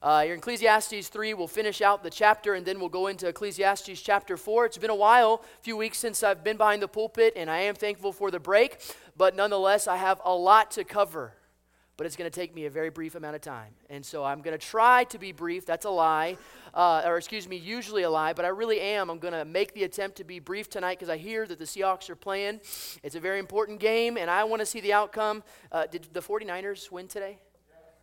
Uh, Ecclesiastes 3, we'll finish out the chapter and then we'll go into Ecclesiastes chapter 4. It's been a while, a few weeks since I've been behind the pulpit, and I am thankful for the break, but nonetheless, I have a lot to cover. But it's going to take me a very brief amount of time. And so I'm going to try to be brief. That's a lie. Uh, or, excuse me, usually a lie, but I really am. I'm going to make the attempt to be brief tonight because I hear that the Seahawks are playing. It's a very important game, and I want to see the outcome. Uh, did the 49ers win today?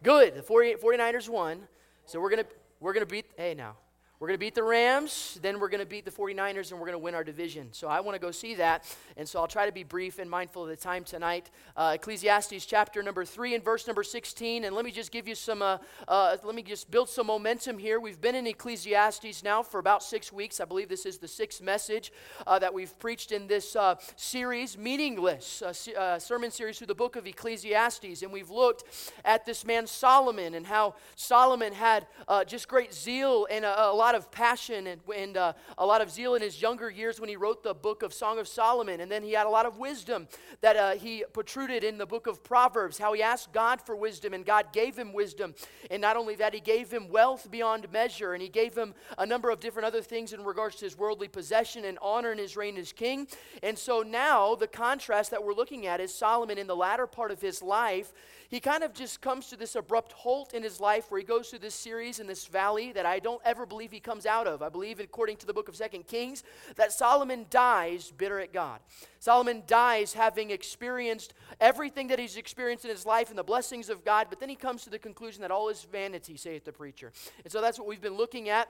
Good. The 40, 49ers won. So we're going to we're going to beat hey now. We're going to beat the Rams, then we're going to beat the 49ers, and we're going to win our division. So I want to go see that. And so I'll try to be brief and mindful of the time tonight. Uh, Ecclesiastes chapter number 3 and verse number 16. And let me just give you some, uh, uh, let me just build some momentum here. We've been in Ecclesiastes now for about six weeks. I believe this is the sixth message uh, that we've preached in this uh, series, Meaningless, uh, sermon series through the book of Ecclesiastes. And we've looked at this man Solomon and how Solomon had just great zeal and a, a lot lot of passion and, and uh, a lot of zeal in his younger years when he wrote the book of Song of Solomon. And then he had a lot of wisdom that uh, he protruded in the book of Proverbs, how he asked God for wisdom and God gave him wisdom. And not only that, he gave him wealth beyond measure and he gave him a number of different other things in regards to his worldly possession and honor in his reign as king. And so now the contrast that we're looking at is Solomon in the latter part of his life he kind of just comes to this abrupt halt in his life where he goes through this series in this valley that I don't ever believe he comes out of. I believe, according to the book of Second Kings, that Solomon dies bitter at God. Solomon dies having experienced everything that he's experienced in his life and the blessings of God, but then he comes to the conclusion that all is vanity, saith the preacher. And so that's what we've been looking at.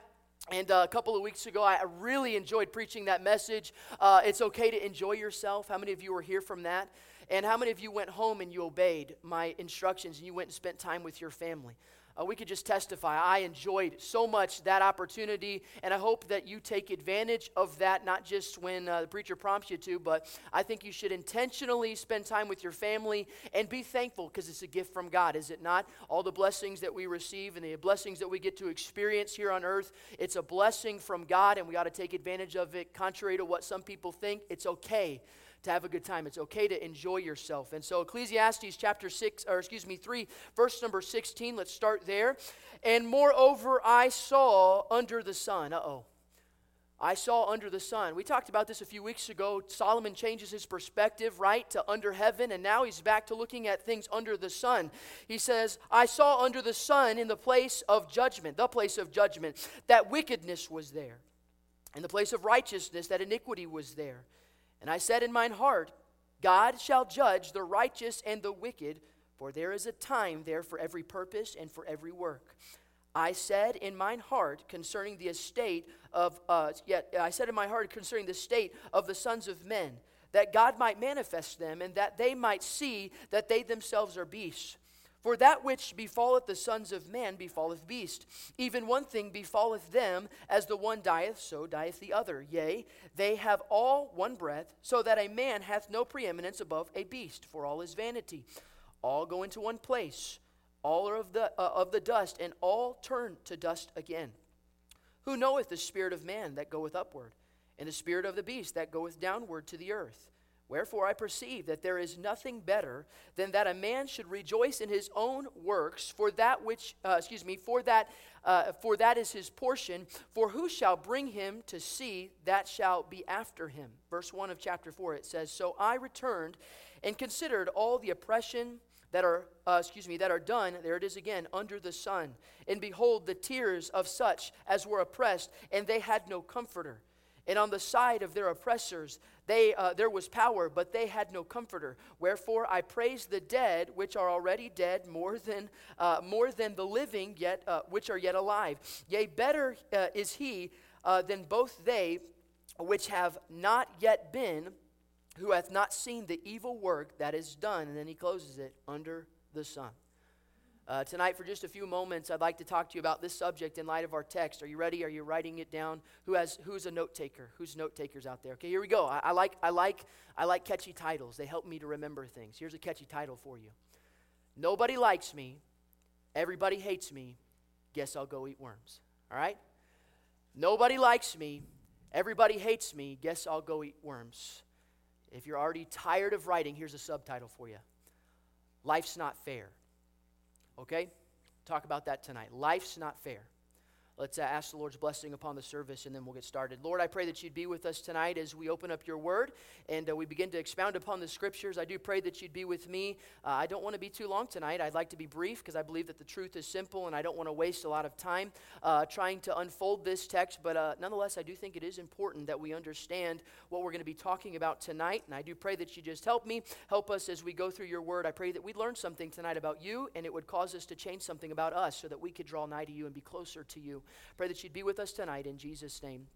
And uh, a couple of weeks ago, I really enjoyed preaching that message. Uh, it's okay to enjoy yourself. How many of you were here from that? And how many of you went home and you obeyed my instructions and you went and spent time with your family? Uh, we could just testify. I enjoyed so much that opportunity, and I hope that you take advantage of that, not just when uh, the preacher prompts you to, but I think you should intentionally spend time with your family and be thankful because it's a gift from God, is it not? All the blessings that we receive and the blessings that we get to experience here on earth, it's a blessing from God, and we ought to take advantage of it, contrary to what some people think. It's okay to have a good time. It's okay to enjoy yourself. And so Ecclesiastes chapter 6 or excuse me 3 verse number 16, let's start there. And moreover I saw under the sun. Uh-oh. I saw under the sun. We talked about this a few weeks ago. Solomon changes his perspective, right, to under heaven, and now he's back to looking at things under the sun. He says, I saw under the sun in the place of judgment, the place of judgment, that wickedness was there. In the place of righteousness, that iniquity was there. And I said in mine heart, God shall judge the righteous and the wicked, for there is a time there for every purpose and for every work. I said in mine heart concerning the estate of, uh, yet I said in my heart concerning the state of the sons of men, that God might manifest them, and that they might see that they themselves are beasts. For that which befalleth the sons of man befalleth beast. Even one thing befalleth them, as the one dieth, so dieth the other. Yea, they have all one breath, so that a man hath no preeminence above a beast, for all is vanity. All go into one place, all are of the, uh, of the dust, and all turn to dust again. Who knoweth the spirit of man that goeth upward, and the spirit of the beast that goeth downward to the earth? Wherefore I perceive that there is nothing better than that a man should rejoice in his own works, for that which, uh, excuse me, for that, uh, for that is his portion. For who shall bring him to see that shall be after him? Verse one of chapter four it says, "So I returned and considered all the oppression that are, uh, excuse me, that are done. There it is again, under the sun. And behold, the tears of such as were oppressed, and they had no comforter." And on the side of their oppressors, they, uh, there was power, but they had no comforter. Wherefore I praise the dead, which are already dead, more than, uh, more than the living, yet, uh, which are yet alive. Yea, better uh, is he uh, than both they which have not yet been, who hath not seen the evil work that is done. And then he closes it under the sun. Uh, tonight, for just a few moments, I'd like to talk to you about this subject in light of our text. Are you ready? Are you writing it down? Who has who's a note taker? Who's note takers out there? Okay, here we go. I, I, like I like I like catchy titles. They help me to remember things. Here's a catchy title for you. Nobody likes me. Everybody hates me. Guess I'll go eat worms. All right? Nobody likes me. Everybody hates me. Guess I'll go eat worms. If you're already tired of writing, here's a subtitle for you. Life's not fair. Okay? talk about that tonight. Life's not fair. Let's uh, ask the Lord's blessing upon the service and then we'll get started. Lord, I pray that you'd be with us tonight as we open up your word and uh, we begin to expound upon the scriptures. I do pray that you'd be with me. Uh, I don't want to be too long tonight. I'd like to be brief because I believe that the truth is simple and I don't want to waste a lot of time uh, trying to unfold this text. But uh, nonetheless, I do think it is important that we understand what we're going to be talking about tonight. And I do pray that you just help me, help us as we go through your word. I pray that we'd learn something tonight about you and it would cause us to change something about us so that we could draw nigh to you and be closer to you. Pray that you'd be with us tonight in Jesus' name.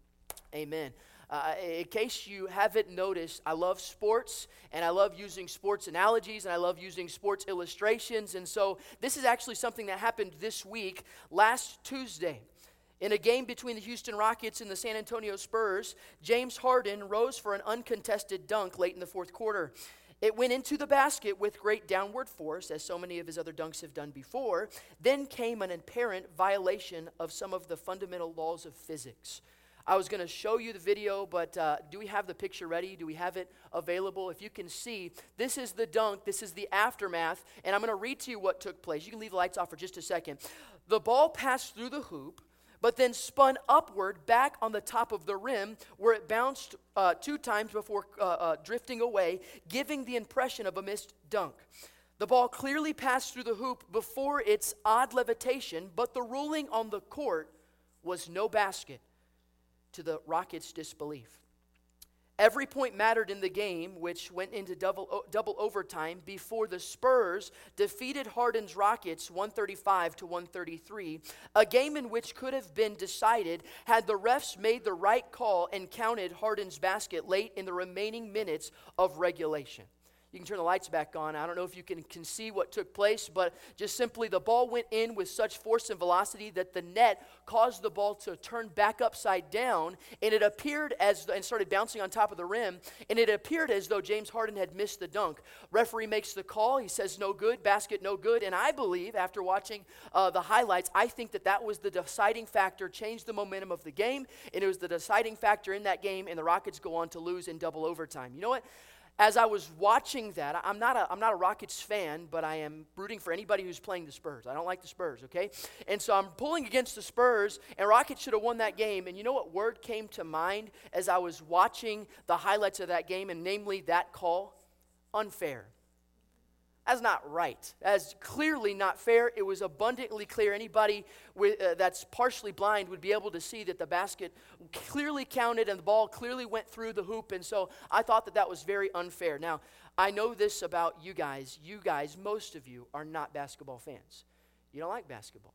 Amen. Uh, in case you haven't noticed, I love sports and I love using sports analogies and I love using sports illustrations. And so this is actually something that happened this week, last Tuesday. In a game between the Houston Rockets and the San Antonio Spurs, James Harden rose for an uncontested dunk late in the fourth quarter. It went into the basket with great downward force, as so many of his other dunks have done before. Then came an apparent violation of some of the fundamental laws of physics. I was going to show you the video, but uh, do we have the picture ready? Do we have it available? If you can see, this is the dunk, this is the aftermath, and I'm going to read to you what took place. You can leave the lights off for just a second. The ball passed through the hoop but then spun upward back on the top of the rim where it bounced uh, two times before uh, uh, drifting away, giving the impression of a missed dunk. The ball clearly passed through the hoop before its odd levitation, but the ruling on the court was no basket to the Rockets' disbelief. Every point mattered in the game, which went into double, double overtime before the Spurs defeated Harden's Rockets 135 to 133, a game in which could have been decided had the refs made the right call and counted Harden's basket late in the remaining minutes of regulation. You can turn the lights back on. I don't know if you can, can see what took place, but just simply the ball went in with such force and velocity that the net caused the ball to turn back upside down, and it appeared as and started bouncing on top of the rim, and it appeared as though James Harden had missed the dunk. Referee makes the call. He says no good, basket no good, and I believe after watching uh, the highlights, I think that that was the deciding factor, changed the momentum of the game, and it was the deciding factor in that game, and the Rockets go on to lose in double overtime. You know what? As I was watching that, I'm not, a, I'm not a Rockets fan, but I am rooting for anybody who's playing the Spurs. I don't like the Spurs, okay? And so I'm pulling against the Spurs, and Rockets should have won that game. And you know what word came to mind as I was watching the highlights of that game, and namely that call? Unfair. That's not right. That's clearly not fair. It was abundantly clear. Anybody with, uh, that's partially blind would be able to see that the basket clearly counted and the ball clearly went through the hoop. And so I thought that that was very unfair. Now, I know this about you guys. You guys, most of you, are not basketball fans. You don't like basketball.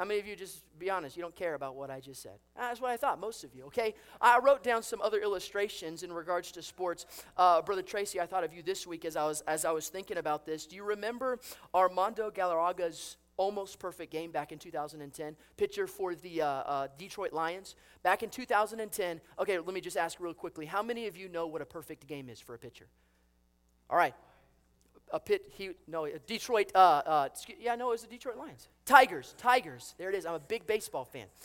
How many of you, just be honest, you don't care about what I just said? Ah, that's what I thought, most of you, okay? I wrote down some other illustrations in regards to sports. Uh, Brother Tracy, I thought of you this week as I, was, as I was thinking about this. Do you remember Armando Galarraga's almost perfect game back in 2010? Pitcher for the uh, uh, Detroit Lions. Back in 2010, okay, let me just ask real quickly how many of you know what a perfect game is for a pitcher? All right, a pit, he, no, Detroit, uh, uh, excuse, yeah, no, it was the Detroit Lions. Tigers, Tigers. There it is. I'm a big baseball fan.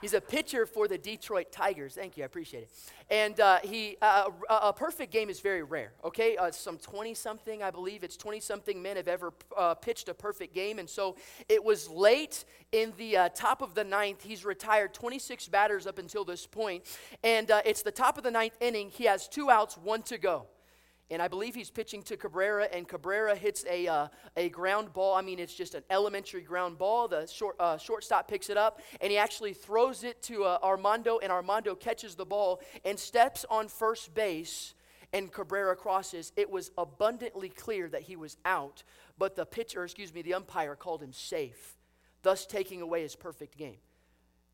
He's a pitcher for the Detroit Tigers. Thank you, I appreciate it. And uh, he, uh, a, a, perfect game is very rare. Okay, uh, some twenty-something, I believe it's twenty-something men have ever uh, pitched a perfect game, and so it was late in the uh, top of the ninth. He's retired twenty-six batters up until this point, and uh, it's the top of the ninth inning. He has two outs, one to go and I believe he's pitching to Cabrera, and Cabrera hits a, uh, a ground ball. I mean, it's just an elementary ground ball. The short, uh, shortstop picks it up, and he actually throws it to uh, Armando, and Armando catches the ball and steps on first base, and Cabrera crosses. It was abundantly clear that he was out, but the pitcher, excuse me, the umpire called him safe, thus taking away his perfect game.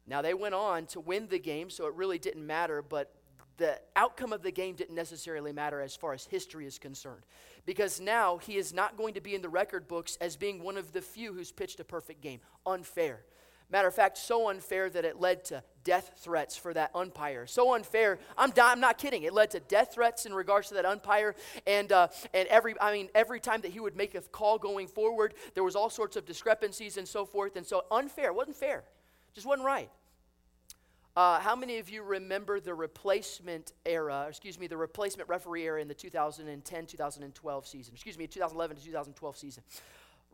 Now, they went on to win the game, so it really didn't matter, but the outcome of the game didn't necessarily matter as far as history is concerned. Because now he is not going to be in the record books as being one of the few who's pitched a perfect game. Unfair. Matter of fact, so unfair that it led to death threats for that umpire. So unfair. I'm, I'm not kidding. It led to death threats in regards to that umpire. And, uh, and every, I mean, every time that he would make a call going forward, there was all sorts of discrepancies and so forth. And so unfair. It wasn't fair. Just wasn't right. Uh, how many of you remember the replacement era, excuse me, the replacement referee era in the 2010 2012 season? Excuse me, 2011 to 2012 season.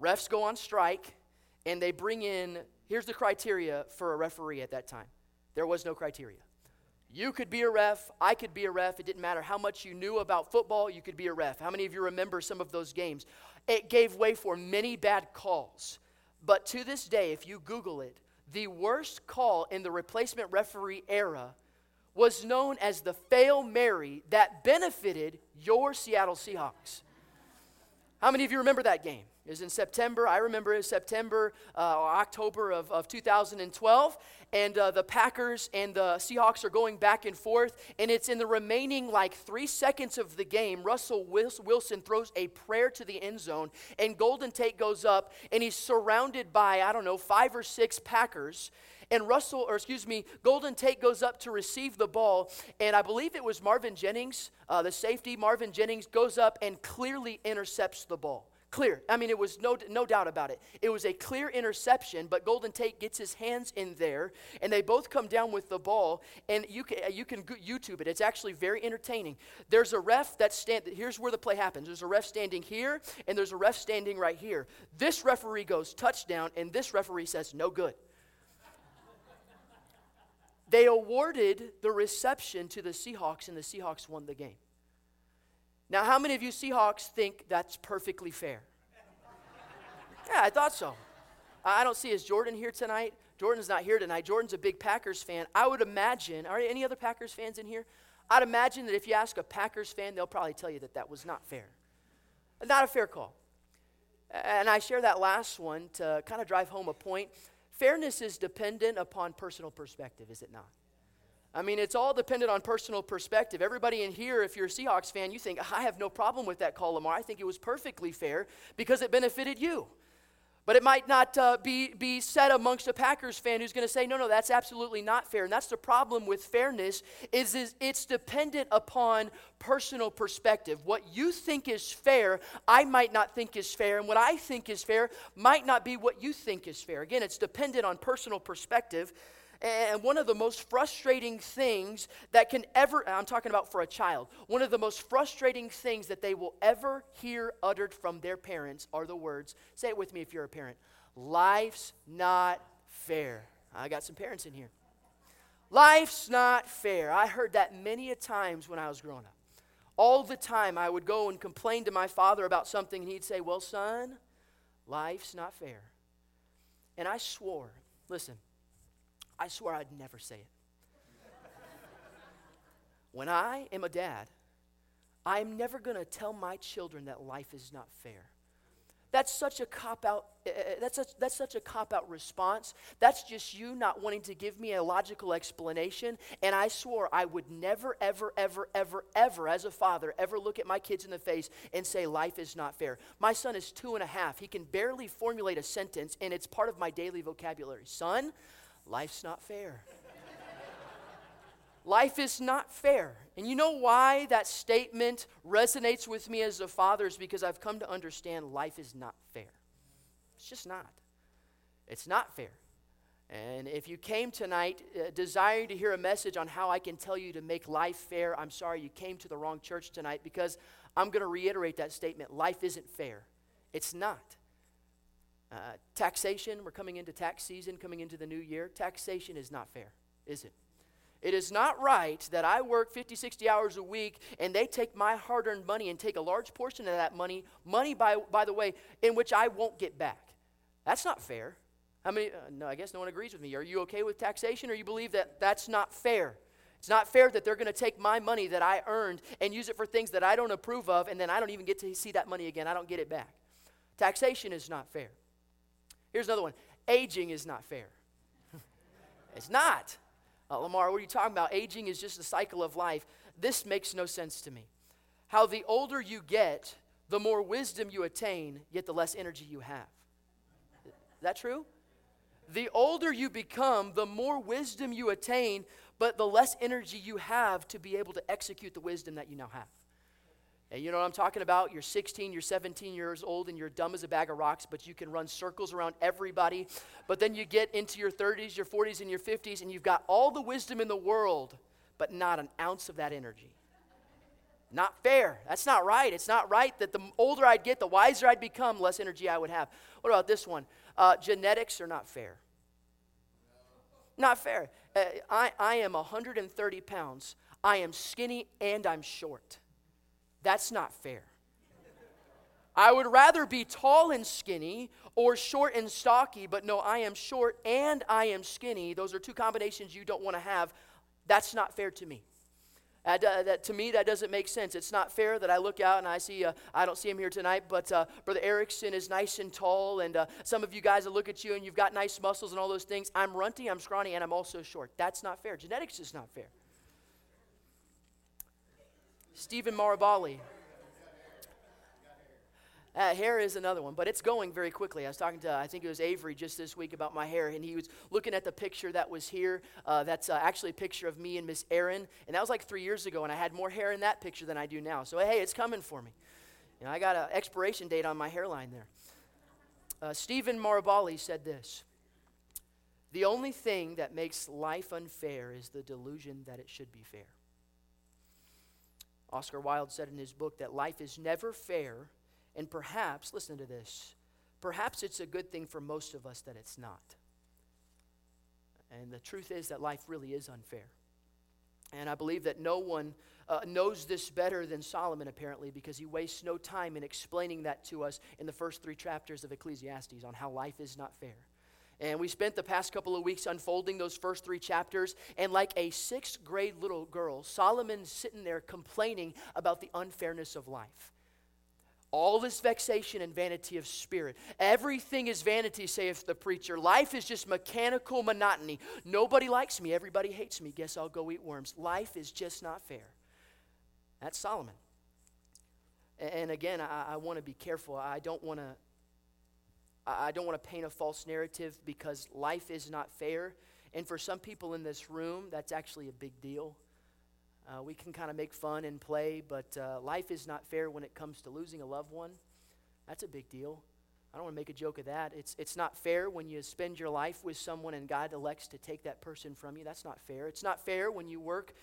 refs go on strike, and they bring in here's the criteria for a referee at that time there was no criteria. You could be a ref, I could be a ref. It didn't matter how much you knew about football, you could be a ref. How many of you remember some of those games? It gave way for many bad calls. But to this day, if you Google it, the worst call in the replacement referee era was known as the Fail Mary that benefited your Seattle Seahawks. How many of you remember that game? It was in September. I remember it was September uh, or October of, of 2012. And uh, the Packers and the Seahawks are going back and forth. And it's in the remaining like three seconds of the game. Russell Wilson throws a prayer to the end zone. And Golden Tate goes up and he's surrounded by, I don't know, five or six Packers and Russell, or excuse me, Golden Tate goes up to receive the ball, and I believe it was Marvin Jennings, uh, the safety, Marvin Jennings goes up and clearly intercepts the ball. Clear. I mean, it was no, no doubt about it. It was a clear interception, but Golden Tate gets his hands in there, and they both come down with the ball, and you can, you can YouTube it. It's actually very entertaining. There's a ref that stand. Here's where the play happens. There's a ref standing here, and there's a ref standing right here. This referee goes touchdown, and this referee says no good. they awarded the reception to the Seahawks, and the Seahawks won the game. Now, how many of you Seahawks think that's perfectly fair? Yeah, I thought so. I don't see, is Jordan here tonight? Jordan's not here tonight. Jordan's a big Packers fan. I would imagine, are any other Packers fans in here? I'd imagine that if you ask a Packers fan, they'll probably tell you that that was not fair. Not a fair call. And I share that last one to kind of drive home a point. Fairness is dependent upon personal perspective, is it not? I mean, it's all dependent on personal perspective. Everybody in here, if you're a Seahawks fan, you think, I have no problem with that call, Lamar. I think it was perfectly fair because it benefited you. But it might not uh, be, be said amongst a Packers fan who's going to say, no, no, that's absolutely not fair. And that's the problem with fairness is, is it's dependent upon personal perspective. What you think is fair, I might not think is fair. And what I think is fair might not be what you think is fair. Again, it's dependent on personal perspective. And one of the most frustrating things that can ever, I'm talking about for a child, one of the most frustrating things that they will ever hear uttered from their parents are the words, say it with me if you're a parent, life's not fair. I got some parents in here. Life's not fair. I heard that many a times when I was growing up. All the time I would go and complain to my father about something, and he'd say, Well, son, life's not fair. And I swore, listen, I swear I'd never say it. when I am a dad, I'm never going to tell my children that life is not fair. That's such a cop out. Uh, that's such, that's such a cop out response. That's just you not wanting to give me a logical explanation. And I swore I would never, ever, ever, ever, ever, as a father, ever look at my kids in the face and say life is not fair. My son is two and a half. He can barely formulate a sentence, and it's part of my daily vocabulary. Son, life's not fair. Life is not fair. And you know why that statement resonates with me as a father is because I've come to understand life is not fair. It's just not. It's not fair. And if you came tonight uh, desiring to hear a message on how I can tell you to make life fair, I'm sorry you came to the wrong church tonight because I'm going to reiterate that statement. Life isn't fair. It's not. Uh, taxation, we're coming into tax season, coming into the new year. Taxation is not fair, is it? It is not right that I work 50, 60 hours a week and they take my hard earned money and take a large portion of that money, money, by, by the way, in which I won't get back. That's not fair. How many? Uh, no, I guess no one agrees with me. Are you okay with taxation or you believe that that's not fair? It's not fair that they're going to take my money that I earned and use it for things that I don't approve of and then I don't even get to see that money again. I don't get it back. Taxation is not fair. Here's another one aging is not fair. it's not. Uh, Lamar, what are you talking about? Aging is just the cycle of life. This makes no sense to me. How the older you get, the more wisdom you attain, yet the less energy you have. Is that true? The older you become, the more wisdom you attain, but the less energy you have to be able to execute the wisdom that you now have. And you know what I'm talking about? You're 16, you're 17 years old, and you're dumb as a bag of rocks, but you can run circles around everybody. But then you get into your 30s, your 40s, and your 50s, and you've got all the wisdom in the world, but not an ounce of that energy. Not fair. That's not right. It's not right that the older I'd get, the wiser I'd become, less energy I would have. What about this one? Uh, genetics are not fair. Not fair. Uh, I, I am 130 pounds. I am skinny and I'm short. That's not fair. I would rather be tall and skinny or short and stocky, but no, I am short and I am skinny. Those are two combinations you don't want to have. That's not fair to me. Uh, that, to me, that doesn't make sense. It's not fair that I look out and I see, uh, I don't see him here tonight, but uh, Brother Erickson is nice and tall, and uh, some of you guys will look at you and you've got nice muscles and all those things. I'm runty, I'm scrawny, and I'm also short. That's not fair. Genetics is not fair. Stephen Maraboli. Uh, hair is another one, but it's going very quickly. I was talking to, I think it was Avery just this week about my hair, and he was looking at the picture that was here. Uh, that's uh, actually a picture of me and Miss Erin, and that was like three years ago, and I had more hair in that picture than I do now. So, hey, it's coming for me. You know, I got an expiration date on my hairline there. Uh, Stephen Maraboli said this The only thing that makes life unfair is the delusion that it should be fair. Oscar Wilde said in his book that life is never fair and perhaps, listen to this, perhaps it's a good thing for most of us that it's not. And the truth is that life really is unfair. And I believe that no one uh, knows this better than Solomon, apparently, because he wastes no time in explaining that to us in the first three chapters of Ecclesiastes on how life is not fair. And we spent the past couple of weeks unfolding those first three chapters. And like a sixth grade little girl, Solomon's sitting there complaining about the unfairness of life all this vexation and vanity of spirit. Everything is vanity, saith the preacher. Life is just mechanical monotony. Nobody likes me. Everybody hates me. Guess I'll go eat worms. Life is just not fair. That's Solomon. And again, I, I want to be careful. I don't want to. I don't want to paint a false narrative because life is not fair. And for some people in this room, that's actually a big deal. Uh, we can kind of make fun and play, but uh, life is not fair when it comes to losing a loved one. That's a big deal. I don't want to make a joke of that. It's, it's not fair when you spend your life with someone and God elects to take that person from you. That's not fair. It's not fair when you work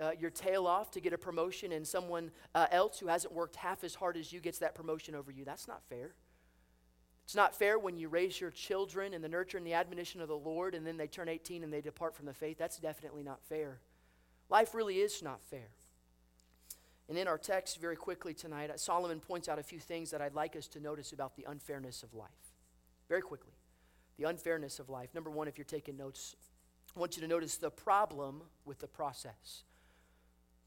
uh, your tail off to get a promotion and someone uh, else who hasn't worked half as hard as you gets that promotion over you. That's not fair. It's not fair when you raise your children in the nurture and the admonition of the Lord and then they turn 18 and they depart from the faith. That's definitely not fair. Life really is not fair. And in our text, very quickly tonight, uh, Solomon points out a few things that I'd like us to notice about the unfairness of life. Very quickly. The unfairness of life. Number one, if you're taking notes, I want you to notice the problem with the process.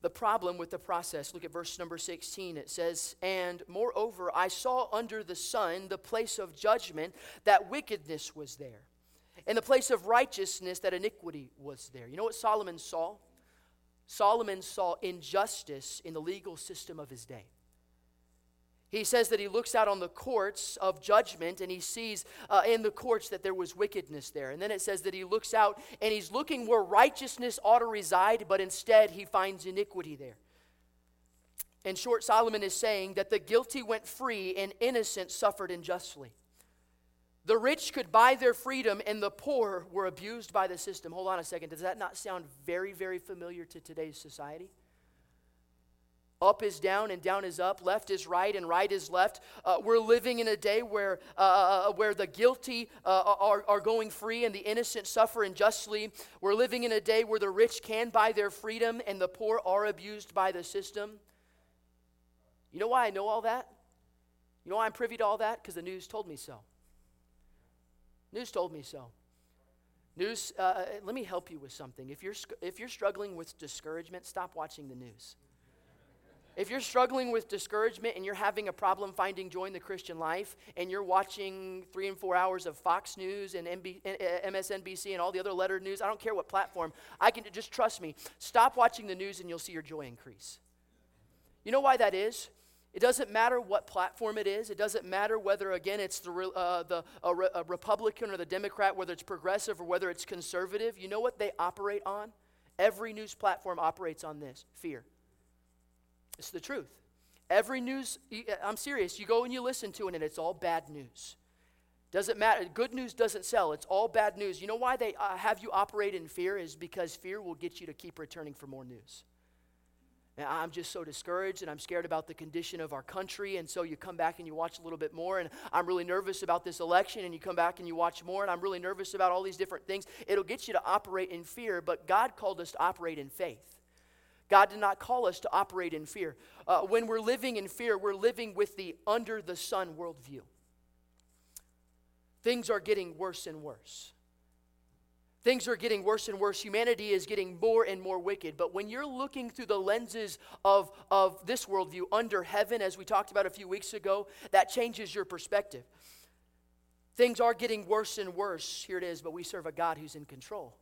The problem with the process. Look at verse number 16. It says, And moreover, I saw under the sun the place of judgment that wickedness was there, and the place of righteousness that iniquity was there. You know what Solomon saw? Solomon saw injustice in the legal system of his day. He says that he looks out on the courts of judgment and he sees uh, in the courts that there was wickedness there. And then it says that he looks out and he's looking where righteousness ought to reside, but instead he finds iniquity there. In short, Solomon is saying that the guilty went free and innocent suffered unjustly. The rich could buy their freedom, and the poor were abused by the system. Hold on a second. Does that not sound very, very familiar to today's society? Up is down and down is up. Left is right and right is left. Uh, we're living in a day where, uh, uh, uh where the guilty uh, are, are going free and the innocent suffer unjustly. We're living in a day where the rich can buy their freedom and the poor are abused by the system. You know why I know all that? You know why I'm privy to all that? Because the news told me so. News told me so. News, uh, uh, let me help you with something. If you're, if you're struggling with discouragement, stop watching the news. If you're struggling with discouragement and you're having a problem finding joy in the Christian life and you're watching three and four hours of Fox News and MB, MSNBC and all the other lettered news, I don't care what platform, I can just trust me. Stop watching the news and you'll see your joy increase. You know why that is? It doesn't matter what platform it is. It doesn't matter whether, again, it's the, uh, the a, re- a Republican or the Democrat, whether it's progressive or whether it's conservative. You know what they operate on? Every news platform operates on this fear. It's the truth. Every news, I'm serious, you go and you listen to it and it's all bad news. Doesn't matter. Good news doesn't sell. It's all bad news. You know why they uh, have you operate in fear? Is because fear will get you to keep returning for more news. I'm just so discouraged and I'm scared about the condition of our country. And so you come back and you watch a little bit more, and I'm really nervous about this election. And you come back and you watch more, and I'm really nervous about all these different things. It'll get you to operate in fear, but God called us to operate in faith. God did not call us to operate in fear. Uh, when we're living in fear, we're living with the under the sun worldview. Things are getting worse and worse. Things are getting worse and worse. Humanity is getting more and more wicked. But when you're looking through the lenses of, of this worldview under heaven, as we talked about a few weeks ago, that changes your perspective. Things are getting worse and worse. Here it is, but we serve a God who's in control.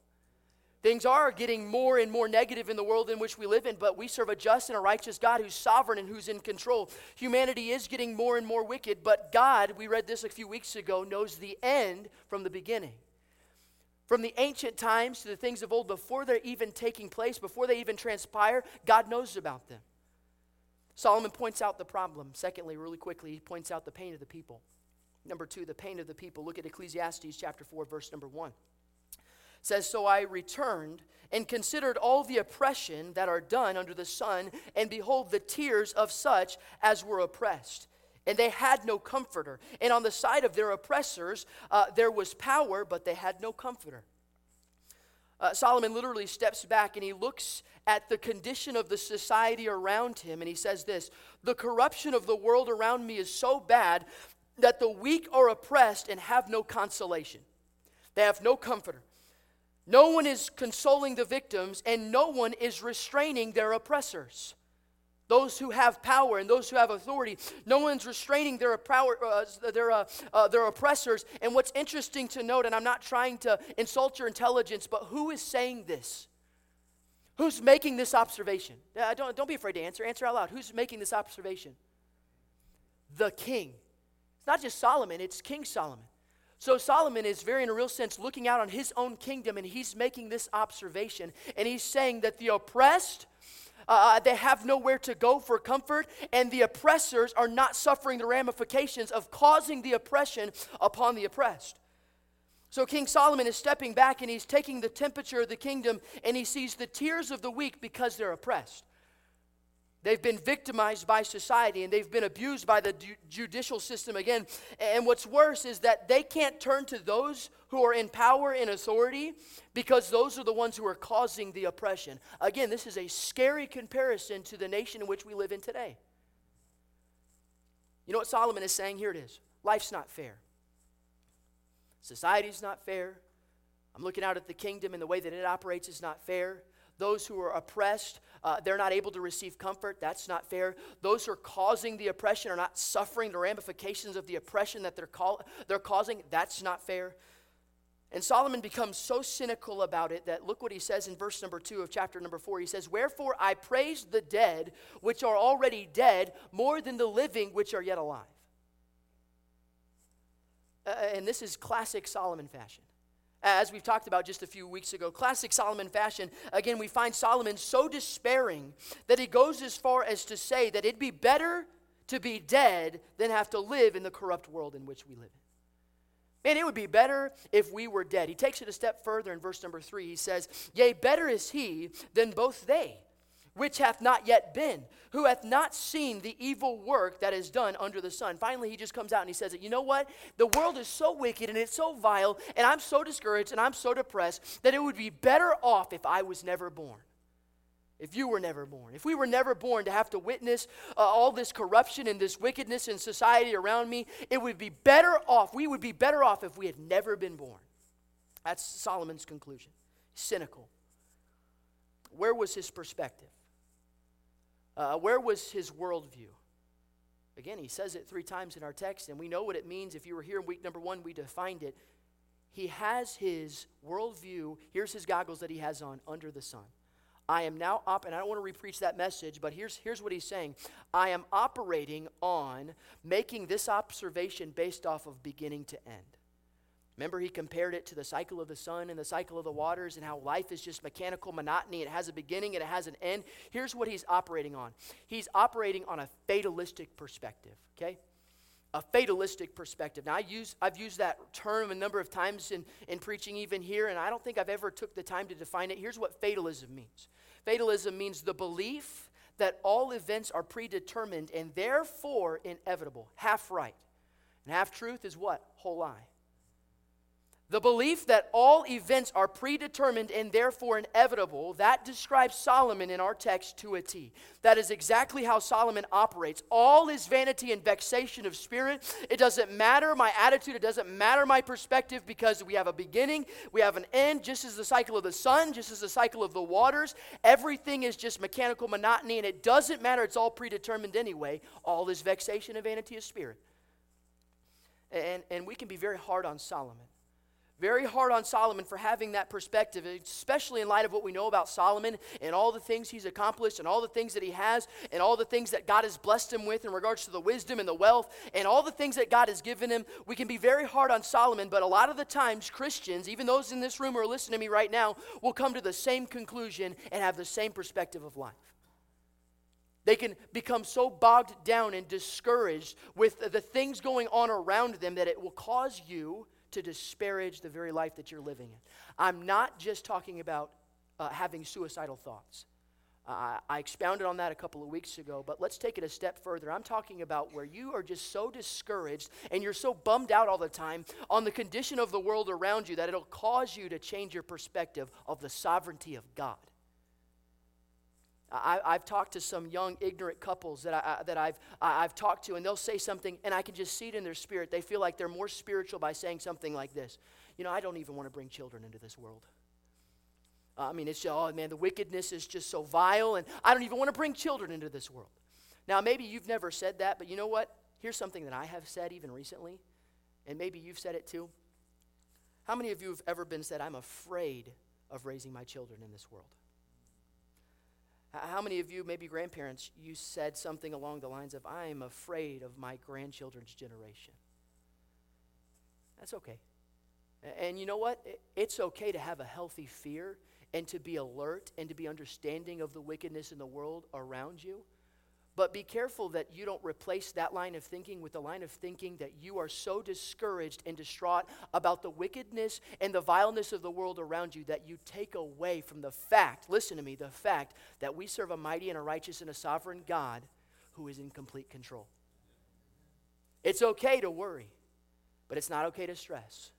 Things are getting more and more negative in the world in which we live in, but we serve a just and a righteous God who's sovereign and who's in control. Humanity is getting more and more wicked, but God, we read this a few weeks ago, knows the end from the beginning. From the ancient times to the things of old, before they're even taking place, before they even transpire, God knows about them. Solomon points out the problem. Secondly, really quickly, he points out the pain of the people. Number two, the pain of the people. Look at Ecclesiastes chapter 4, verse number 1 says, So I returned and considered all the oppression that are done under the sun, and behold, the tears of such as were oppressed. And they had no comforter. And on the side of their oppressors, uh, there was power, but they had no comforter. Uh, Solomon literally steps back and he looks at the condition of the society around him, and he says this The corruption of the world around me is so bad that the weak are oppressed and have no consolation. They have no comforter. No one is consoling the victims, and no one is restraining their oppressors. Those who have power and those who have authority, no one's restraining their, power, uh, their, uh, uh, their oppressors. And what's interesting to note, and I'm not trying to insult your intelligence, but who is saying this? Who's making this observation? Uh, don't, don't be afraid to answer. Answer out loud. Who's making this observation? The king. It's not just Solomon, it's King Solomon. So Solomon is very, in a real sense, looking out on his own kingdom and he's making this observation. And he's saying that the oppressed, uh, uh, they have nowhere to go for comfort, and the oppressors are not suffering the ramifications of causing the oppression upon the oppressed. So King Solomon is stepping back and he's taking the temperature of the kingdom and he sees the tears of the weak because they're oppressed. They've been victimized by society and they've been abused by the judicial system again. And what's worse is that they can't turn to those who are in power and authority because those are the ones who are causing the oppression. Again, this is a scary comparison to the nation in which we live in today. You know what Solomon is saying? Here it is life's not fair, society's not fair. I'm looking out at the kingdom and the way that it operates is not fair. Those who are oppressed, uh, they're not able to receive comfort. That's not fair. Those who are causing the oppression are not suffering the ramifications of the oppression that they're, call- they're causing. That's not fair. And Solomon becomes so cynical about it that look what he says in verse number two of chapter number four. He says, Wherefore I praise the dead which are already dead more than the living which are yet alive. Uh, and this is classic Solomon fashion as we've talked about just a few weeks ago. Classic Solomon fashion. Again, we find Solomon so despairing that he goes as far as to say that it'd be better to be dead than have to live in the corrupt world in which we live in. Man, it would be better if we were dead. He takes it a step further in verse number three. He says, Yea, better is he than both they which hath not yet been, who hath not seen the evil work that is done under the sun. Finally, he just comes out and he says you know what? The world is so wicked and it's so vile, and I'm so discouraged and I'm so depressed that it would be better off if I was never born. If you were never born, if we were never born to have to witness uh, all this corruption and this wickedness in society around me, it would be better off. We would be better off if we had never been born. That's Solomon's conclusion. Cynical. Where was his perspective? Uh, where was his worldview? Again, he says it three times in our text, and we know what it means. If you were here in week number one, we defined it. He has his worldview. Here's his goggles that he has on under the sun. I am now up, and I don't want to repreach that message, but here's, here's what he's saying. I am operating on making this observation based off of beginning to end. Remember, he compared it to the cycle of the sun and the cycle of the waters and how life is just mechanical monotony. It has a beginning and it has an end. Here's what he's operating on he's operating on a fatalistic perspective, okay? A fatalistic perspective. Now, I use, I've used that term a number of times in, in preaching, even here, and I don't think I've ever took the time to define it. Here's what fatalism means fatalism means the belief that all events are predetermined and therefore inevitable. Half right. And half truth is what? Whole lie. The belief that all events are predetermined and therefore inevitable, that describes Solomon in our text to a T. That is exactly how Solomon operates. All is vanity and vexation of spirit. It doesn't matter my attitude, it doesn't matter my perspective because we have a beginning, we have an end, just as the cycle of the sun, just as the cycle of the waters. Everything is just mechanical monotony and it doesn't matter, it's all predetermined anyway. All is vexation and vanity of spirit. And, and we can be very hard on Solomon very hard on Solomon for having that perspective, especially in light of what we know about Solomon and all the things he's accomplished and all the things that he has and all the things that God has blessed him with in regards to the wisdom and the wealth and all the things that God has given him. We can be very hard on Solomon, but a lot of the times, Christians, even those in this room who are listening to me right now, will come to the same conclusion and have the same perspective of life. They can become so bogged down and discouraged with the things going on around them that it will cause you to disparage the very life that you're living in. I'm not just talking about uh, having suicidal thoughts. Uh, I expounded on that a couple of weeks ago, but let's take it a step further. I'm talking about where you are just so discouraged and you're so bummed out all the time on the condition of the world around you that it'll cause you to change your perspective of the sovereignty of God. I, have talked to some young, ignorant couples that, I, that I've, I've talked to, and they'll say something, and I can just see it in their spirit. They feel like they're more spiritual by saying something like this You know, I don't even want to bring children into this world. Uh, I mean, it's oh man, the wickedness is just so vile, and I don't even want to bring children into this world. Now, maybe you've never said that, but you know what? Here's something that I have said even recently, and maybe you've said it too. How many of you have ever been said, I'm afraid of raising my children in this world? How many of you, maybe grandparents, you said something along the lines of, I am afraid of my grandchildren's generation? That's okay. And you know what? It's okay to have a healthy fear and to be alert and to be understanding of the wickedness in the world around you. But be careful that you don't replace that line of thinking with the line of thinking that you are so discouraged and distraught about the wickedness and the vileness of the world around you that you take away from the fact, listen to me, the fact that we serve a mighty and a righteous and a sovereign God who is in complete control. It's okay to worry, but it's not okay to stress.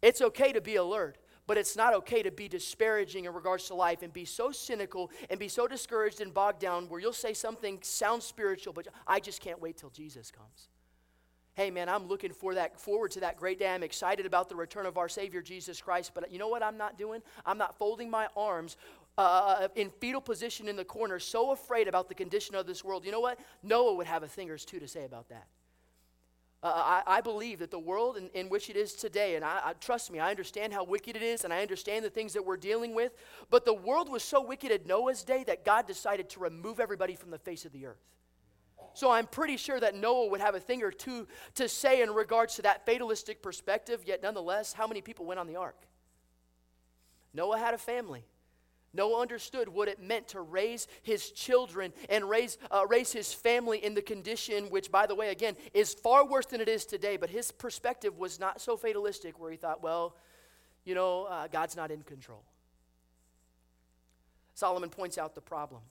It's okay to be alert, but it's not okay to be disparaging in regards to life and be so cynical and be so discouraged and bogged down where you'll say something sounds spiritual, but I just can't wait till Jesus comes. Hey man, I'm looking for that forward to that great day. I'm excited about the return of our Savior Jesus Christ. But you know what I'm not doing? I'm not folding my arms uh, in fetal position in the corner, so afraid about the condition of this world. You know what? Noah would have a thing or two to say about that. Uh, I, I, believe that the world in, in, which it is today, and I, I, trust me, I understand how wicked it is, and I understand the things that we're dealing with, but the world was so wicked at Noah's day that God decided to remove everybody from the face of the earth. So I'm pretty sure that Noah would have a thing or two to say in regards to that fatalistic perspective, yet nonetheless, how many people went on the ark? Noah had a family. Noah understood what it meant to raise his children and raise, uh, raise his family in the condition, which, by the way, again, is far worse than it is today. But his perspective was not so fatalistic where he thought, well, you know, uh, God's not in control. Solomon points out the problem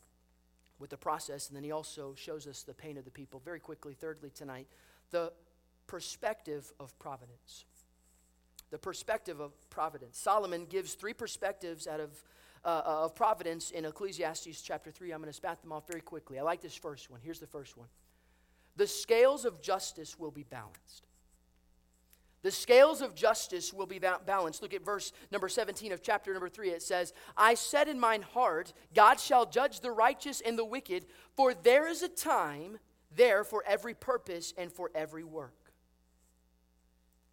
with the process, and then he also shows us the pain of the people. Very quickly, thirdly, tonight, the perspective of providence. The perspective of providence. Solomon gives three perspectives out of uh, uh, of providence in Ecclesiastes chapter 3. I'm going to spat them off very quickly. I like this first one. Here's the first one The scales of justice will be balanced. The scales of justice will be balanced. Look at verse number 17 of chapter number 3. It says, I said in mine heart, God shall judge the righteous and the wicked, for there is a time there for every purpose and for every work.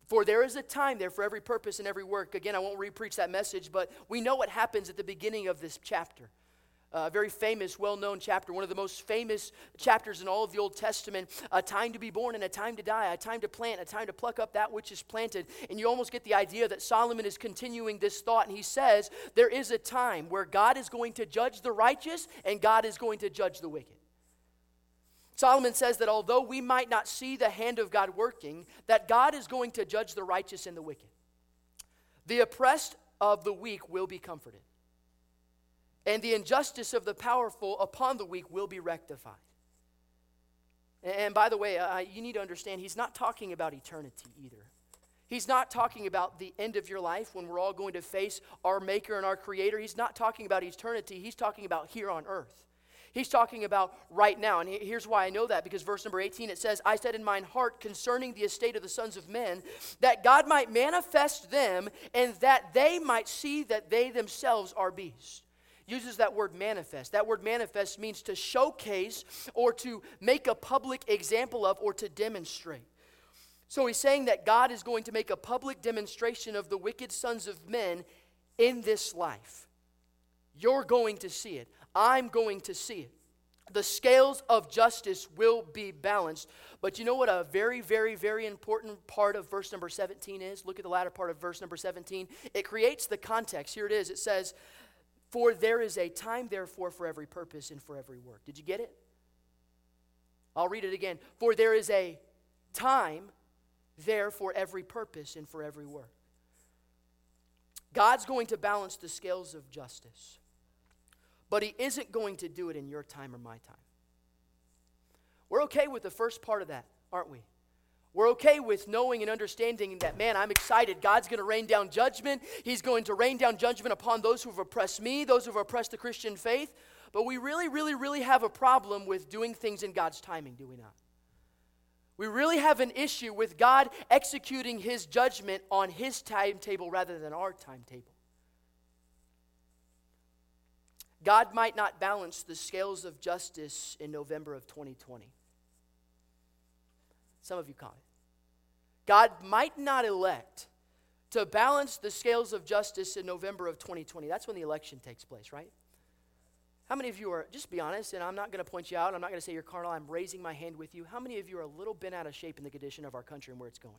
For there is a time there for every purpose and every work. Again, I won't repreach that message, but we know what happens at the beginning of this chapter. A very famous, well known chapter, one of the most famous chapters in all of the Old Testament. A time to be born and a time to die, a time to plant, a time to pluck up that which is planted. And you almost get the idea that Solomon is continuing this thought, and he says, There is a time where God is going to judge the righteous and God is going to judge the wicked. Solomon says that although we might not see the hand of God working, that God is going to judge the righteous and the wicked. The oppressed of the weak will be comforted. and the injustice of the powerful upon the weak will be rectified. And by the way, uh, you need to understand, he's not talking about eternity either. He's not talking about the end of your life when we're all going to face our Maker and our Creator. He's not talking about eternity. He's talking about here on earth. He's talking about right now. And here's why I know that because verse number 18 it says, I said in mine heart concerning the estate of the sons of men, that God might manifest them and that they might see that they themselves are beasts uses that word manifest. That word manifest means to showcase or to make a public example of or to demonstrate. So he's saying that God is going to make a public demonstration of the wicked sons of men in this life. You're going to see it. I'm going to see it. The scales of justice will be balanced. But you know what a very, very, very important part of verse number 17 is? Look at the latter part of verse number 17. It creates the context. Here it is. It says, for there is a time, therefore, for every purpose and for every work. Did you get it? I'll read it again. For there is a time there for every purpose and for every work. God's going to balance the scales of justice, but He isn't going to do it in your time or my time. We're okay with the first part of that, aren't we? We're okay with knowing and understanding that, man, I'm excited. God's going to rain down judgment. He's going to rain down judgment upon those who have oppressed me, those who have oppressed the Christian faith. But we really, really, really have a problem with doing things in God's timing, do we not? We really have an issue with God executing His judgment on His timetable rather than our timetable. God might not balance the scales of justice in November of 2020. Some of you caught it. God might not elect to balance the scales of justice in November of 2020. That's when the election takes place, right? How many of you are, just be honest, and I'm not going to point you out, I'm not going to say you're carnal, I'm raising my hand with you. How many of you are a little bent out of shape in the condition of our country and where it's going?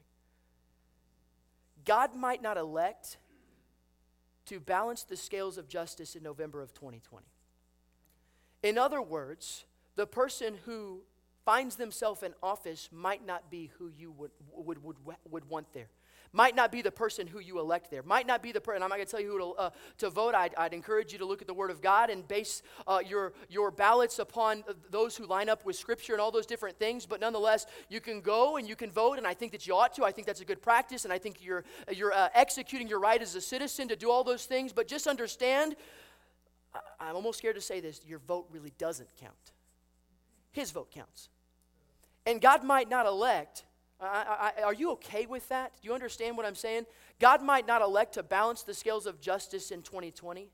God might not elect to balance the scales of justice in November of 2020. In other words, the person who finds themselves in office might not be who you would, would, would, would want there. Might not be the person who you elect there. Might not be the person, I'm not going to tell you who to, uh, to vote. I'd, I'd, encourage you to look at the Word of God and base uh, your, your ballots upon those who line up with Scripture and all those different things. But nonetheless, you can go and you can vote, and I think that you ought to. I think that's a good practice, and I think you're, you're uh, executing your right as a citizen to do all those things. But just understand, I'm almost scared to say this, your vote really doesn't count. His vote counts. And God might not elect. I, I, are you okay with that? Do you understand what I'm saying? God might not elect to balance the scales of justice in 2020.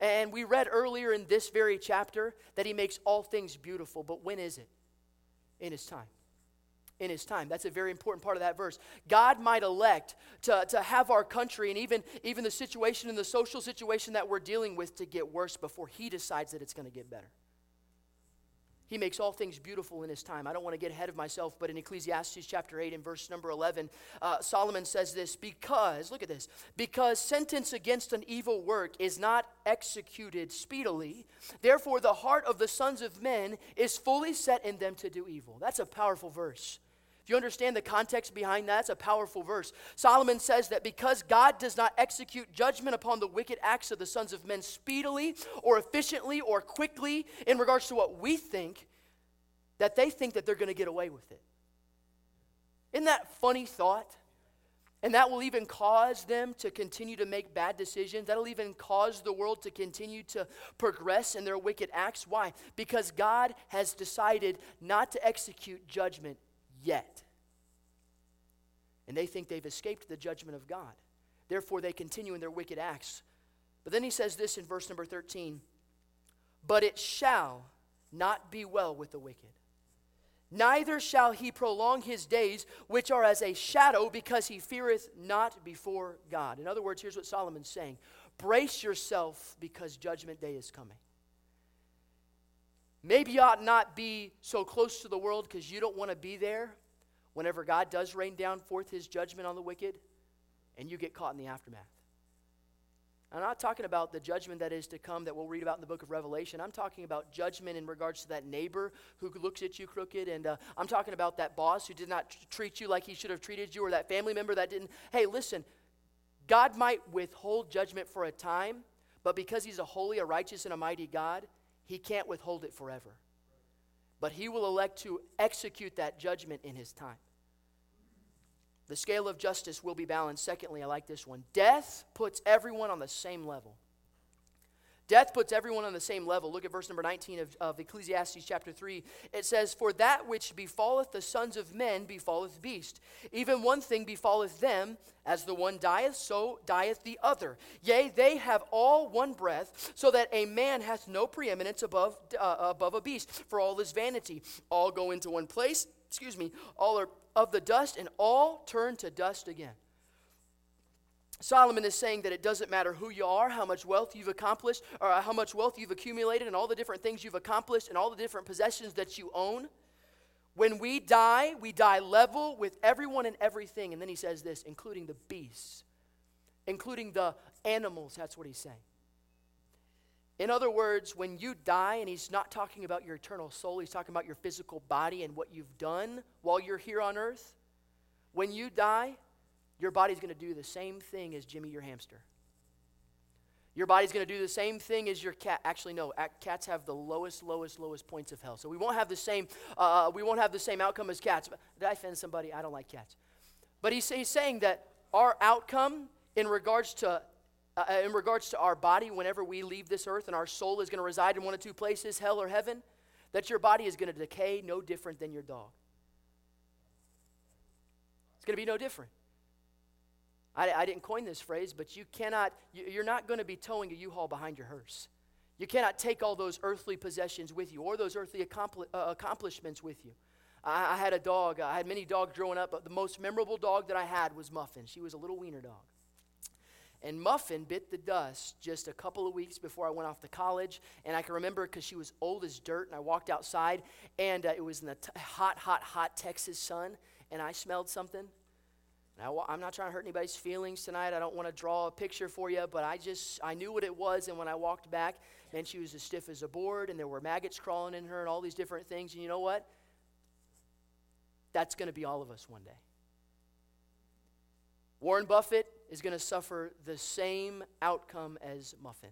And we read earlier in this very chapter that He makes all things beautiful. But when is it? In His time. In His time. That's a very important part of that verse. God might elect to, to have our country and even, even the situation and the social situation that we're dealing with to get worse before He decides that it's going to get better. He makes all things beautiful in his time. I don't want to get ahead of myself, but in Ecclesiastes chapter 8 and verse number 11, uh, Solomon says this because, look at this, because sentence against an evil work is not executed speedily, therefore the heart of the sons of men is fully set in them to do evil. That's a powerful verse. If you understand the context behind that, it's a powerful verse. Solomon says that because God does not execute judgment upon the wicked acts of the sons of men speedily or efficiently or quickly in regards to what we think, that they think that they're going to get away with it. Isn't that funny thought? And that will even cause them to continue to make bad decisions. That'll even cause the world to continue to progress in their wicked acts. Why? Because God has decided not to execute judgment yet. And they think they've escaped the judgment of God. Therefore, they continue in their wicked acts. But then he says this in verse number 13 But it shall not be well with the wicked. Neither shall he prolong his days, which are as a shadow, because he feareth not before God. In other words, here's what Solomon's saying Brace yourself, because judgment day is coming. Maybe you ought not be so close to the world because you don't want to be there whenever God does rain down forth his judgment on the wicked and you get caught in the aftermath. I'm not talking about the judgment that is to come that we'll read about in the book of Revelation. I'm talking about judgment in regards to that neighbor who looks at you crooked. And uh, I'm talking about that boss who did not t- treat you like he should have treated you, or that family member that didn't. Hey, listen, God might withhold judgment for a time, But because he's a holy, a righteous, and a mighty God, he can't withhold it forever. But he will elect to execute that judgment in his time. The scale of justice will be balanced. Secondly, I like this one death puts everyone on the same level. Death puts everyone on the same level. Look at verse number 19 of, of Ecclesiastes chapter 3. It says, For that which befalleth the sons of men befalleth beast. Even one thing befalleth them, as the one dieth, so dieth the other. Yea, they have all one breath, so that a man hath no preeminence above, uh, above a beast. For all is vanity. All go into one place, excuse me, all are of the dust, and all turn to dust again. Solomon is saying that it doesn't matter who you are, how much wealth you've accomplished, or uh, how much wealth you've accumulated, and all the different things you've accomplished, and all the different possessions that you own. When we die, we die level with everyone and everything. And then he says this, including the beasts, including the animals. That's what he's saying. In other words, when you die, and he's not talking about your eternal soul, he's talking about your physical body and what you've done while you're here on earth. When you die, your body's going to do the same thing as Jimmy, your hamster. Your body's going to do the same thing as your cat. Actually, no. Cats have the lowest, lowest, lowest points of hell. So we won't have the same. Uh, we won't have the same outcome as cats. Did I offend somebody? I don't like cats. But he's, he's saying that our outcome in regards to uh, uh, in regards to our body, whenever we leave this earth, and our soul is going to reside in one of two places, hell or heaven, that your body is going to decay no different than your dog. It's going to be no different. I, I didn't coin this phrase, but you cannot, you're not going to be towing a U-Haul behind your hearse. You cannot take all those earthly possessions with you or those earthly accompli- uh, accomplishments with you. I, I, had a dog. I had many dogs growing up, but the most memorable dog that I had was Muffin. She was a little wiener dog. And Muffin bit the dust just a couple of weeks before I went off to college. And I can remember because she was old as dirt. And I walked outside, and uh, it was in the t- hot, hot, hot Texas sun. And I smelled something. Now, I'm not trying to hurt anybody's feelings tonight. I don't want to draw a picture for you, but I just, I knew what it was. And when I walked back, man, she was as stiff as a board, and there were maggots crawling in her and all these different things. And you know what? That's going to be all of us one day. Warren Buffett is going to suffer the same outcome as Muffin.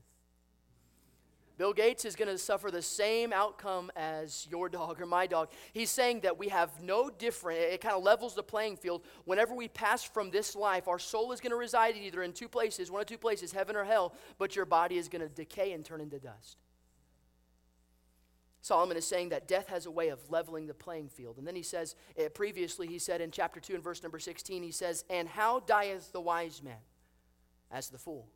Bill Gates is going to suffer the same outcome as your dog or my dog. He's saying that we have no different, it kind of levels the playing field. Whenever we pass from this life, our soul is going to reside either in two places, one of two places, heaven or hell, but your body is going to decay and turn into dust. Solomon is saying that death has a way of leveling the playing field. And then he says, uh, previously, he said in chapter 2 and verse number 16, he says, And how dieth the wise man? As the fool.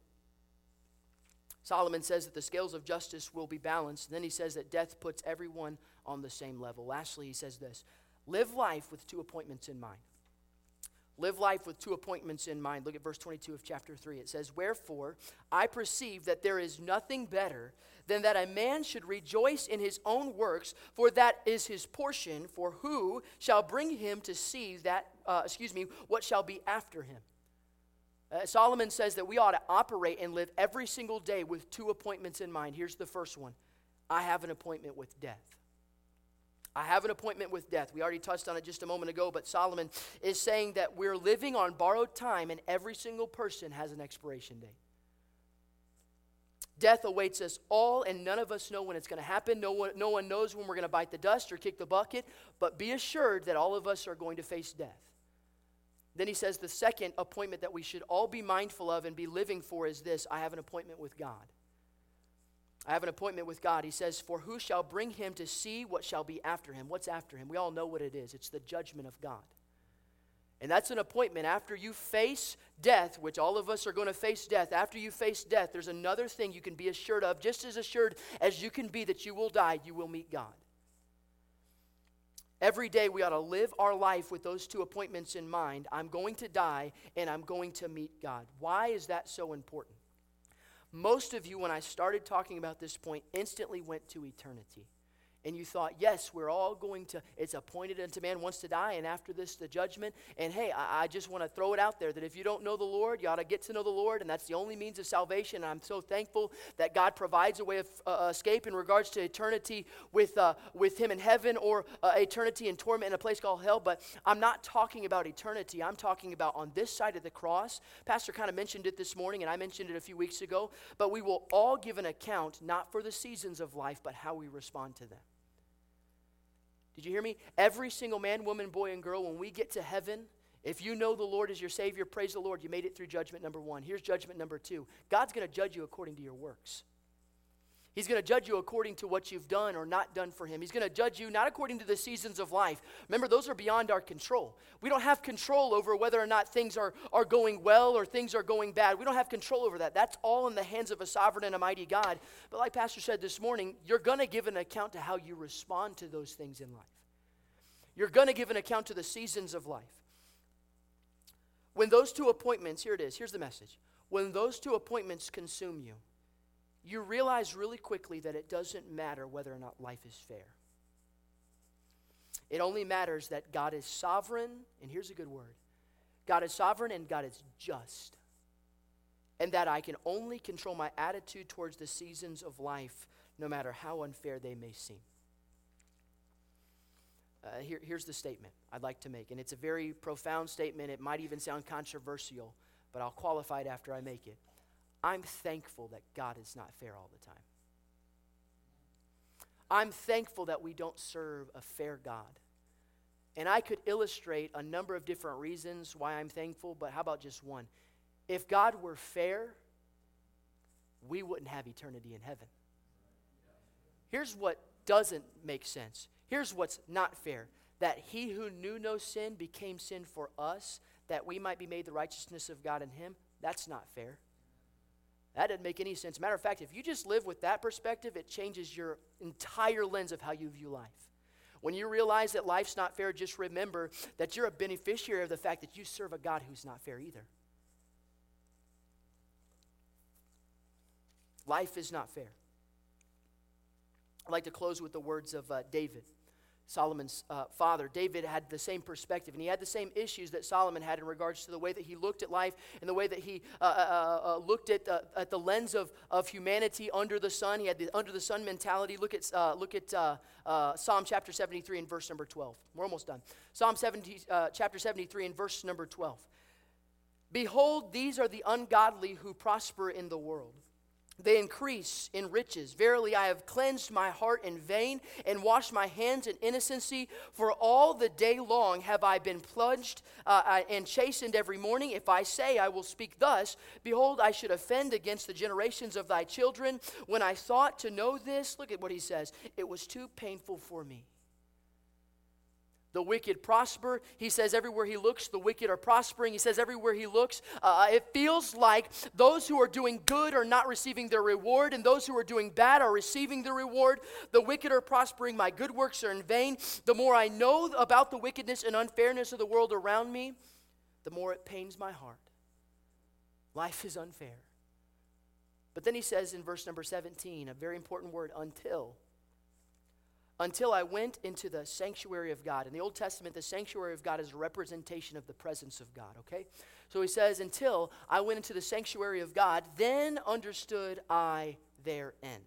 Solomon says that the scales of justice will be balanced. And then he says that death puts everyone on the same level. Lastly, he says this live life with two appointments in mind. Live life with two appointments in mind. Look at verse 22 of chapter 3. It says, Wherefore I perceive that there is nothing better than that a man should rejoice in his own works, for that is his portion. For who shall bring him to see that, uh, excuse me, what shall be after him? Uh, Solomon says that we ought to operate and live every single day with two appointments in mind. Here's the first one I have an appointment with death. I have an appointment with death. We already touched on it just a moment ago, but Solomon is saying that we're living on borrowed time and every single person has an expiration date. Death awaits us all, and none of us know when it's going to happen. No one, no one knows when we're going to bite the dust or kick the bucket, but be assured that all of us are going to face death. Then he says the second appointment that we should all be mindful of and be living for is this I have an appointment with God. I have an appointment with God. He says, For who shall bring him to see what shall be after him? What's after him? We all know what it is it's the judgment of God. And that's an appointment. After you face death, which all of us are going to face death, after you face death, there's another thing you can be assured of, just as assured as you can be that you will die, you will meet God. Every day we ought to live our life with those two appointments in mind. I'm going to die and I'm going to meet God. Why is that so important? Most of you, when I started talking about this point, instantly went to eternity. And you thought, yes, we're all going to, it's appointed unto man once to die, and after this, the judgment. And hey, I, I just want to throw it out there that if you don't know the Lord, you ought to get to know the Lord, and that's the only means of salvation. And I'm so thankful that God provides a way of uh, escape in regards to eternity with, uh, with Him in heaven or uh, eternity in torment in a place called hell. But I'm not talking about eternity. I'm talking about on this side of the cross. Pastor kind of mentioned it this morning, and I mentioned it a few weeks ago. But we will all give an account, not for the seasons of life, but how we respond to them. Did you hear me? Every single man, woman, boy, and girl, when we get to heaven, if you know the Lord as your Savior, praise the Lord, you made it through judgment number one. Here's judgment number two God's going to judge you according to your works. He's going to judge you according to what you've done or not done for Him. He's going to judge you not according to the seasons of life. Remember, those are beyond our control. We don't have control over whether or not things are, are going well or things are going bad. We don't have control over that. That's all in the hands of a sovereign and a mighty God. But like Pastor said this morning, you're going to give an account to how you respond to those things in life. You're going to give an account to the seasons of life. When those two appointments, here it is, here's the message. When those two appointments consume you, you realize really quickly that it doesn't matter whether or not life is fair. It only matters that God is sovereign, and here's a good word God is sovereign and God is just. And that I can only control my attitude towards the seasons of life, no matter how unfair they may seem. Uh, here, here's the statement I'd like to make, and it's a very profound statement. It might even sound controversial, but I'll qualify it after I make it. I'm thankful that God is not fair all the time. I'm thankful that we don't serve a fair God. And I could illustrate a number of different reasons why I'm thankful, but how about just one? If God were fair, we wouldn't have eternity in heaven. Here's what doesn't make sense. Here's what's not fair that he who knew no sin became sin for us, that we might be made the righteousness of God in him. That's not fair. That doesn't make any sense. Matter of fact, if you just live with that perspective, it changes your entire lens of how you view life. When you realize that life's not fair, just remember that you're a beneficiary of the fact that you serve a God who's not fair either. Life is not fair. I'd like to close with the words of uh, David. Solomon's uh, father. David had the same perspective, and he had the same issues that Solomon had in regards to the way that he looked at life and the way that he uh, uh, uh, uh looked at, at the lens of, of humanity under the sun. He had the under the sun mentality. Look at, uh, look at Psalm chapter 73 and verse number 12. We're almost done. Psalm 70, chapter 73 and verse number 12. Behold, these are the ungodly who prosper in the world they increase in riches. Verily, I have cleansed my heart in vain and washed my hands in innocency. For all the day long have I been plunged uh, and chastened every morning. If I say I will speak thus, behold, I should offend against the generations of thy children. When I thought to know this, look at what he says it was too painful for me. The wicked prosper. He says everywhere he looks, the wicked are prospering. He says everywhere he looks, uh, it feels like those who are doing good are not receiving their reward, and those who are doing bad are receiving the reward. The wicked are prospering. My good works are in vain. The more I know about the wickedness and unfairness of the world around me, the more it pains my heart. Life is unfair. But then he says in verse number 17, a very important word, until until I went into the sanctuary of God. In the Old Testament, the sanctuary of God is a representation of the presence of God, okay? So he says, Until I went into the sanctuary of God, then understood I their end.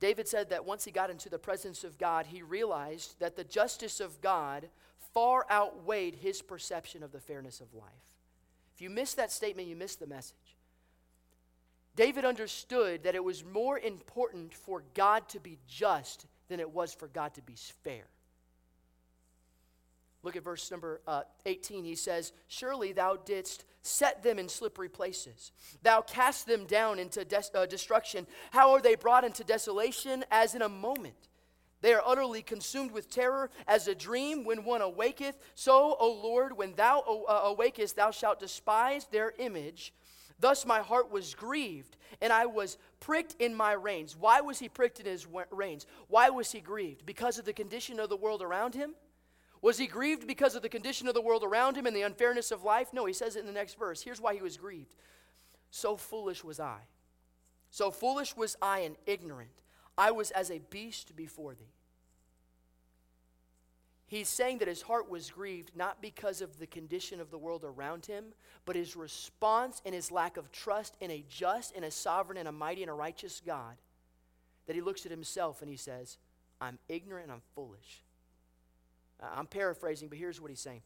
David said that once he got into the presence of God, he realized that the justice of God far outweighed his perception of the fairness of life. If you miss that statement, you miss the message. David understood that it was more important for God to be just than it was for God to be fair. Look at verse number uh, 18. He says, Surely thou didst set them in slippery places. Thou cast them down into des- uh, destruction. How are they brought into desolation? As in a moment. They are utterly consumed with terror, as a dream when one awaketh. So, O Lord, when thou uh, awakest, thou shalt despise their image Thus my heart was grieved, and I was pricked in my reins. Why was he pricked in his reins? Why was he grieved? Because of the condition of the world around him? Was he grieved because of the condition of the world around him and the unfairness of life? No, he says it in the next verse. Here's why he was grieved. So foolish was I. So foolish was I and ignorant. I was as a beast before thee. He's saying that his heart was grieved not because of the condition of the world around him, but his response and his lack of trust in a just and a sovereign and a mighty and a righteous God. That he looks at himself and he says, I'm ignorant, I'm foolish. I'm paraphrasing, but here's what he's saying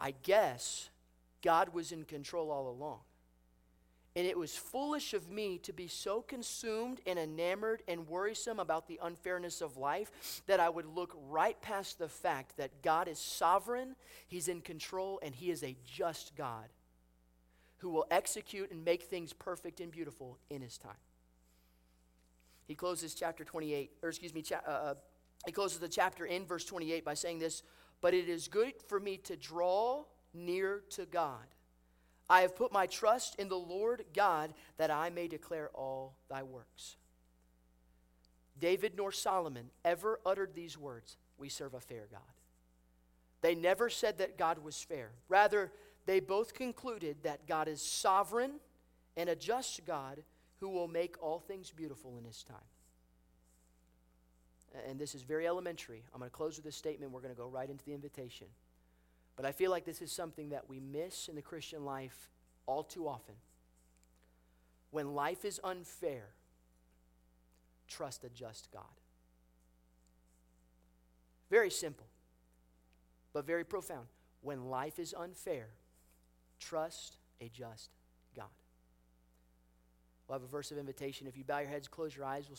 I guess God was in control all along. And it was foolish of me to be so consumed and enamored and worrisome about the unfairness of life that I would look right past the fact that God is sovereign, He's in control, and He is a just God who will execute and make things perfect and beautiful in His time. He closes chapter 28, or excuse me, cha- uh, uh he closes the chapter in verse 28 by saying this But it is good for me to draw near to God I have put my trust in the Lord God that I may declare all thy works. David nor Solomon ever uttered these words We serve a fair God. They never said that God was fair. Rather, they both concluded that God is sovereign and a just God who will make all things beautiful in his time. And this is very elementary. I'm going to close with this statement. We're going to go right into the invitation. But I feel like this is something that we miss in the Christian life all too often. When life is unfair, trust a just God. Very simple, but very profound. When life is unfair, trust a just God. We'll have a verse of invitation. If you bow your heads, close your eyes, we'll